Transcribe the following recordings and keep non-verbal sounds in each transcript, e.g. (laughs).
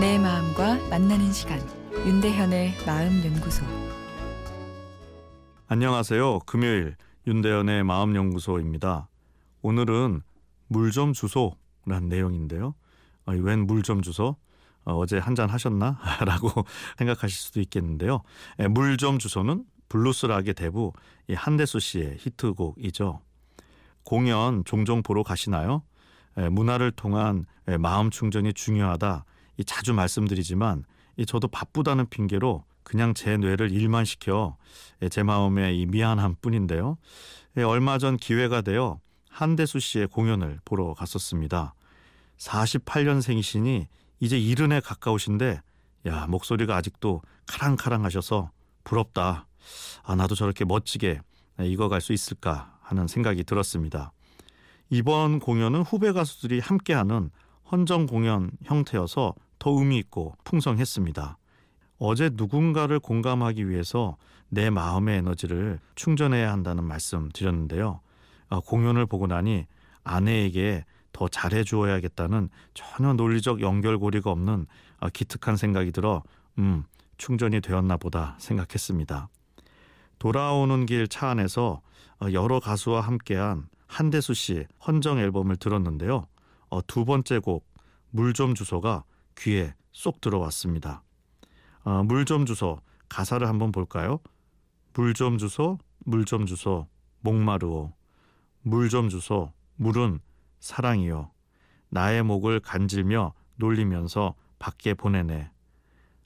내 마음과 만나는 시간 윤대현의 마음 연구소 안녕하세요. 금요일 윤대현의 마음 연구소입니다. 오늘은 물 좀 주소라는 내용인데요. 아, 웬 물 좀 주소? 어, 어제 한 잔 하셨나? (laughs) 라고 생각하실 수도 있겠는데요. 예, 물좀 주소는 블루스 락의 대부 한대수 씨의 히트곡이죠. 공연 종종 보러 가시나요? 예, 문화를 통한 예, 마음 충전이 중요하다. 자주 말씀드리지만 저도 바쁘다는 핑계로 그냥 제 뇌를 일만 시켜 제 마음에 이 미안함 뿐인데요. 얼마 전 기회가 되어 한대수 씨의 공연을 보러 갔었습니다. 48년생이시니 이제 이른에 가까우신데 야 목소리가 아직도 카랑카랑하셔서 부럽다. 아 나도 저렇게 멋지게 익어갈 수 있을까 하는 생각이 들었습니다. 이번 공연은 후배 가수들이 함께하는 헌정 공연 형태여서 더 의미 있고 풍성했습니다. 어제 누군가를 공감하기 위해서 내 마음의 에너지를 충전해야 한다는 말씀 드렸는데요. 아, 공연을 보고 나니 아내에게 더 잘해 주어야겠다는 전혀 논리적 연결고리가 없는 아, 기특한 생각이 들어 음, 충전이 되었나 보다 생각했습니다. 돌아오는 길 차 안에서 어, 여러 가수와 함께한 한대수 씨 헌정 앨범을 들었는데요. 어, 두 번째 곡 물 좀 주소가 귀에 쏙 들어왔습니다. 어, 물좀 주소 가사를 한번 볼까요? 물 좀 주소 물 좀 주소 목마르오. 물 좀 주소 물은 사랑이요. 나의 목을 간질며 놀리면서 밖에 보내네.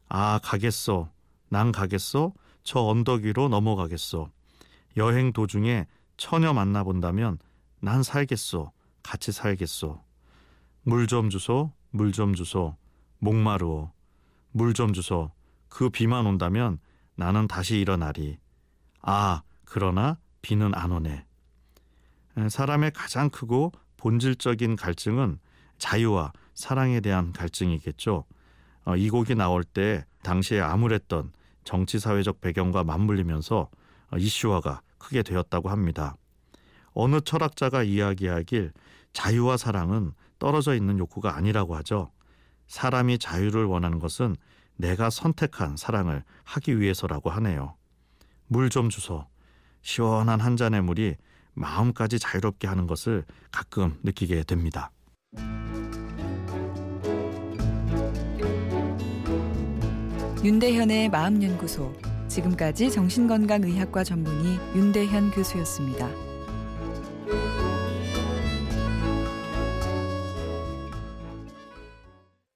아 가겠소. 난 가겠소. 저 언덕 위로 넘어가겠소. 여행 도중에 처녀 만나본다면 난 살겠소. 같이 살겠소. 물 좀 주소 물 좀 주소 목마르오 물 좀 주소 그 비만 온다면 나는 다시 일어나리 아 그러나 비는 안 오네 사람의 가장 크고 본질적인 갈증은 자유와 사랑에 대한 갈증이겠죠. 어, 이 곡이 나올 때 당시에 암울했던 정치 사회적 배경과 맞물리면서 어, 이슈화가 크게 되었다고 합니다. 어느 철학자가 이야기하길 자유와 사랑은 떨어져 있는 욕구가 아니라고 하죠. 사람이 자유를 원하는 것은 내가 선택한 사랑을 하기 위해서라고 하네요. 물 좀 주소. 시원한 한 잔의 물이 마음까지 자유롭게 하는 것을 가끔 느끼게 됩니다. 윤대현의 마음연구소. 지금까지 정신건강의학과 전문의 윤대현 교수였습니다.